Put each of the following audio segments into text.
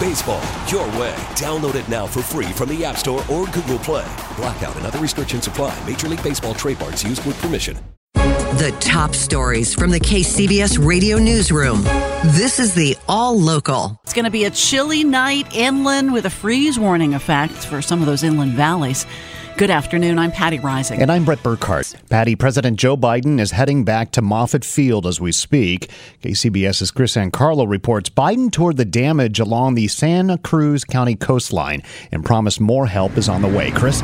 Baseball, your way. Download it now for free from the App Store or Google Play. Blackout and other restrictions apply. Major League Baseball trademarks used with permission. The top stories from the KCBS radio newsroom. This is the All Local. It's going to be a chilly night inland with a freeze warning effect for some of those inland valleys. Good afternoon. I'm Patti Reising. And I'm Bret Burkhart. Patty, President Joe Biden is heading back to Moffett Field as we speak. KCBS's Chris Ancarlo reports Biden toured the damage along the Santa Cruz County coastline and promised more help is on the way. Chris?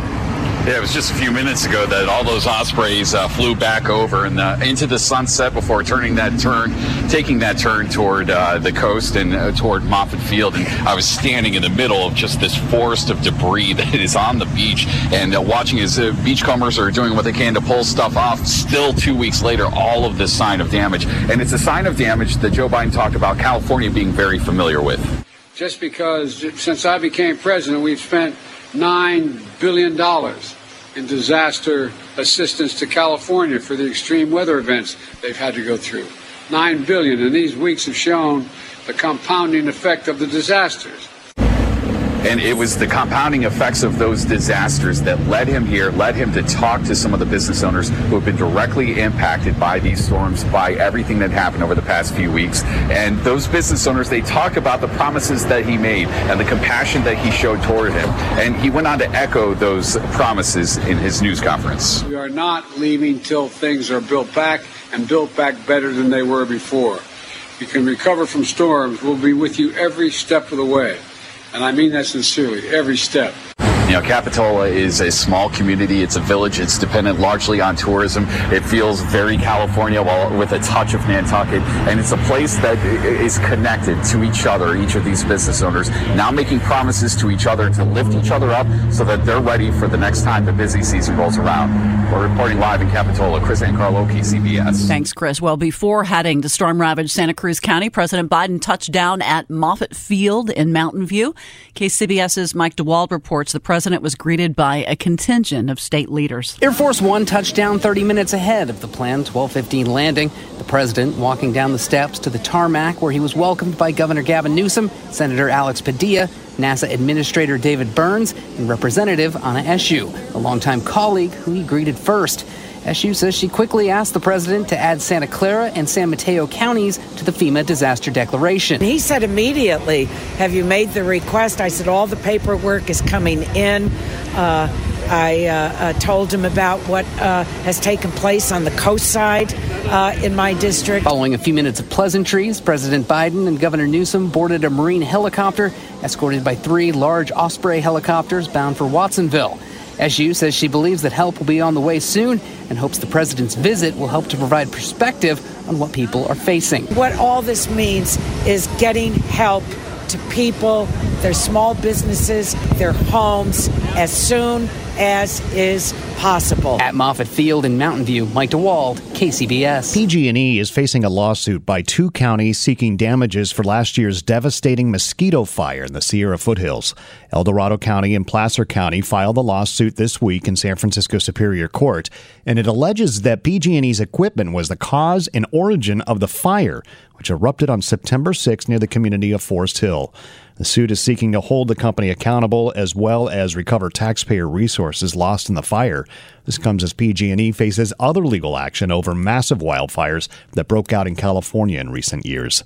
Yeah, it was just a few minutes ago that all those ospreys uh, flew back over and uh, into the sunset before turning that turn, taking that turn toward uh, the coast and uh, toward Moffett Field. And I was standing in the middle of just this forest of debris that is on the beach and uh, watching as beachcombers are doing what they can to pull stuff off. Still, two weeks later, all of this sign of damage. And it's a sign of damage that Joe Biden talked about California being very familiar with. Just because since I became president, we've spent $9 billion in disaster assistance to California for the extreme weather events they've had to go through. Nine billion, and these weeks have shown the compounding effect of the disasters. And it was the compounding effects of those disasters that led him here, led him to talk to some of the business owners who have been directly impacted by these storms, by everything that happened over the past few weeks. And those business owners, they talk about the promises that he made and the compassion that he showed toward him. And he went on to echo those promises in his news conference. We are not leaving till things are built back and built back better than they were before. You can recover from storms. We'll be with you every step of the way. And I mean that sincerely, every step. You know, Capitola is a small community. It's a village. It's dependent largely on tourism. It feels very California while with a touch of Nantucket. And it's a place that is connected to each other, each of these business owners, now making promises to each other to lift each other up so that they're ready for the next time the busy season rolls around. We're reporting live in Capitola. Chris Ancarlo, KCBS. Thanks, Chris. Well, before heading to storm ravaged Santa Cruz County, President Biden touched down at Moffett Field in Mountain View. KCBS's Mike DeWald reports the president was greeted by a contingent of state leaders. Air Force One touched down 30 minutes ahead of the planned 1215 landing. The president walking down the steps to the tarmac where he was welcomed by Governor Gavin Newsom, Senator Alex Padilla, NASA Administrator David Burns, and Representative Anna Eshoo, a longtime colleague who he greeted first. Eshoo says she quickly asked the president to add Santa Clara and San Mateo counties to the FEMA disaster declaration. He said immediately, Have you made the request? I said, All the paperwork is coming in. Uh, I uh, uh, told him about what uh, has taken place on the coast side uh, in my district. Following a few minutes of pleasantries, President Biden and Governor Newsom boarded a Marine helicopter escorted by three large Osprey helicopters bound for Watsonville. Eshoo says she believes that help will be on the way soon and hopes the president's visit will help to provide perspective on what people are facing. What all this means is getting help to people, their small businesses, their homes as soon as is possible. At Moffett Field in Mountain View, Mike DeWald, KCBS. PG&E is facing a lawsuit by two counties seeking damages for last year's devastating mosquito fire in the Sierra foothills. El Dorado County and Placer County filed the lawsuit this week in San Francisco Superior Court, and it alleges that PG&E's equipment was the cause and origin of the fire, which erupted on September 6 near the community of Forest Hill. The suit is seeking to hold the company accountable as well as recover taxpayer resources lost in the fire. This comes as PG&E faces other legal action over massive wildfires that broke out in California in recent years.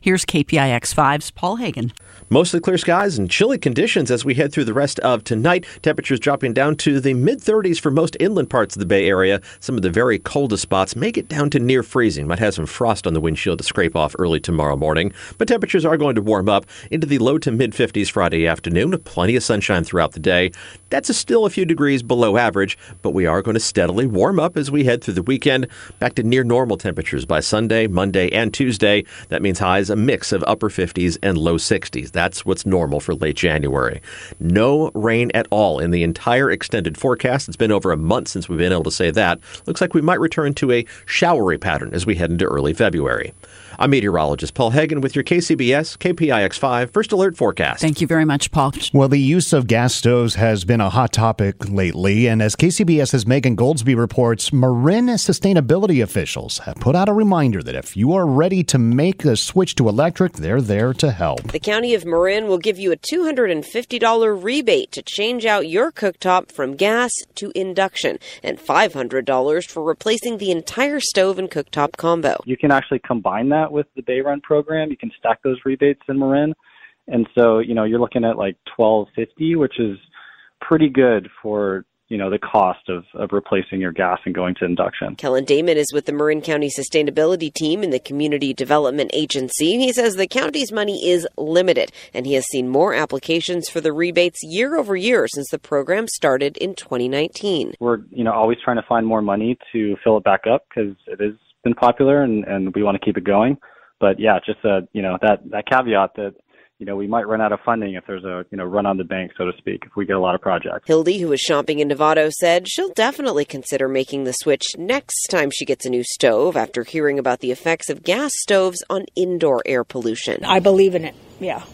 Here's KPIX 5's Paul Heggen. Mostly clear skies and chilly conditions as we head through the rest of tonight. Temperatures dropping down to the mid 30s for most inland parts of the Bay Area. Some of the very coldest spots may get down to near freezing. Might have some frost on the windshield to scrape off early tomorrow morning. But temperatures are going to warm up into the low to mid 50s Friday afternoon. Plenty of sunshine throughout the day. That's a still a few degrees below average, but we are going to steadily warm up as we head through the weekend. Back to near normal temperatures by Sunday, Monday, and Tuesday. That means highs a mix of upper 50s and low 60s. That's what's normal for late January. No rain at all in the entire extended forecast. It's been over a month since we've been able to say that. Looks like we might return to a showery pattern as we head into early February. I'm meteorologist Paul Heggen with your KCBS KPIX 5 First Alert Forecast. Thank you very much, Paul. Well, the use of gas stoves has been a hot topic lately, and as KCBS's Megan Goldsby reports, Marin sustainability officials have put out a reminder that if you are ready to make the switch to electric, they're there to help. The County of Marin will give you a $250 rebate to change out your cooktop from gas to induction and $500 for replacing the entire stove and cooktop combo. You can actually combine that with the BayREN program. You can stack those rebates in Marin. And so, you know, you're looking at like 1250, which is pretty good for you know the cost of, of replacing your gas and going to induction. Kellen Damon is with the Marin County Sustainability Team in the Community Development Agency. He says the county's money is limited, and he has seen more applications for the rebates year over year since the program started in 2019. We're you know always trying to find more money to fill it back up because it has been popular and, and we want to keep it going. But yeah, just uh, you know that that caveat that you know, we might run out of funding if there's a, you know, run on the bank, so to speak, if we get a lot of projects. Hildy, who was shopping in Novato, said she'll definitely consider making the switch next time she gets a new stove after hearing about the effects of gas stoves on indoor air pollution. I believe in it, yeah.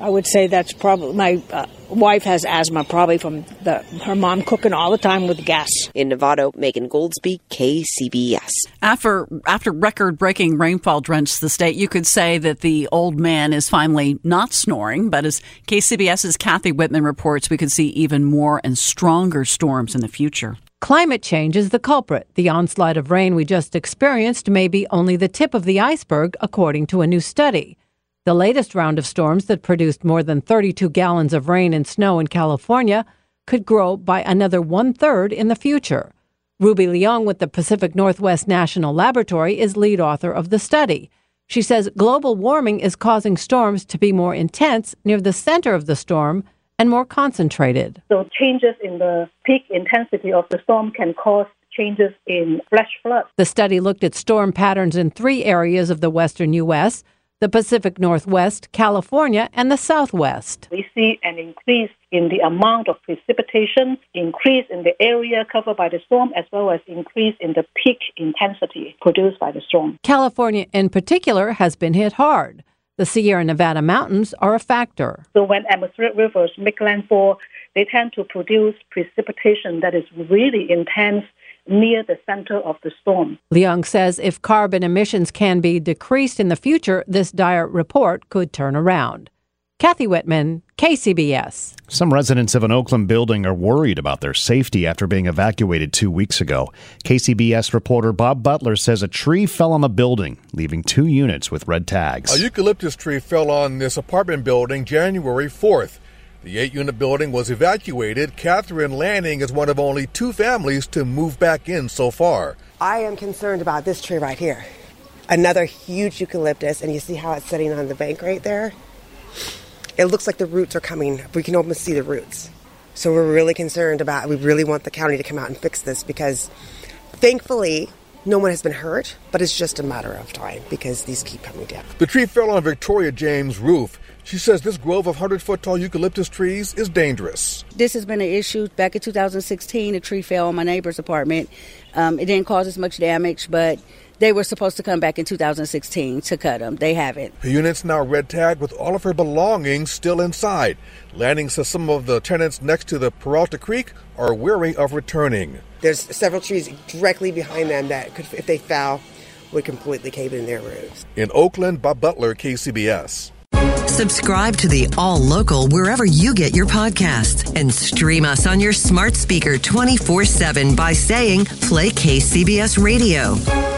I would say that's probably my uh, wife has asthma probably from the her mom cooking all the time with gas. In Novato, Megan Goldsby, KCBS. After after record-breaking rainfall drenched the state, you could say that the old man is finally not snoring. But as KCBS's Kathy Whitman reports, we could see even more and stronger storms in the future. Climate change is the culprit. The onslaught of rain we just experienced may be only the tip of the iceberg, according to a new study. The latest round of storms that produced more than 32 gallons of rain and snow in California could grow by another one third in the future. Ruby Leung with the Pacific Northwest National Laboratory is lead author of the study. She says global warming is causing storms to be more intense near the center of the storm and more concentrated. So, changes in the peak intensity of the storm can cause changes in flash floods. The study looked at storm patterns in three areas of the western U.S the Pacific Northwest, California, and the Southwest. We see an increase in the amount of precipitation, increase in the area covered by the storm, as well as increase in the peak intensity produced by the storm. California, in particular, has been hit hard. The Sierra Nevada mountains are a factor. So when atmospheric rivers make landfall, they tend to produce precipitation that is really intense near the center of the storm. Leung says if carbon emissions can be decreased in the future, this dire report could turn around. Kathy Whitman, KCBS. Some residents of an Oakland building are worried about their safety after being evacuated two weeks ago. KCBS reporter Bob Butler says a tree fell on the building, leaving two units with red tags. A eucalyptus tree fell on this apartment building January 4th. The eight unit building was evacuated. Catherine Lanning is one of only two families to move back in so far. I am concerned about this tree right here. Another huge eucalyptus, and you see how it's sitting on the bank right there? It looks like the roots are coming. We can almost see the roots. So we're really concerned about, we really want the county to come out and fix this because thankfully, no one has been hurt, but it's just a matter of time because these keep coming down. The tree fell on Victoria James' roof. She says this grove of 100 foot tall eucalyptus trees is dangerous. This has been an issue. Back in 2016, a tree fell on my neighbor's apartment. Um, it didn't cause as much damage, but they were supposed to come back in 2016 to cut them. They haven't. The unit's now red tagged with all of her belongings still inside. Lanning says some of the tenants next to the Peralta Creek are wary of returning. There's several trees directly behind them that could, if they fell, would completely cave in their roofs. In Oakland, Bob Butler, KCBS. Subscribe to the All Local wherever you get your podcasts and stream us on your smart speaker 24 7 by saying Play KCBS Radio.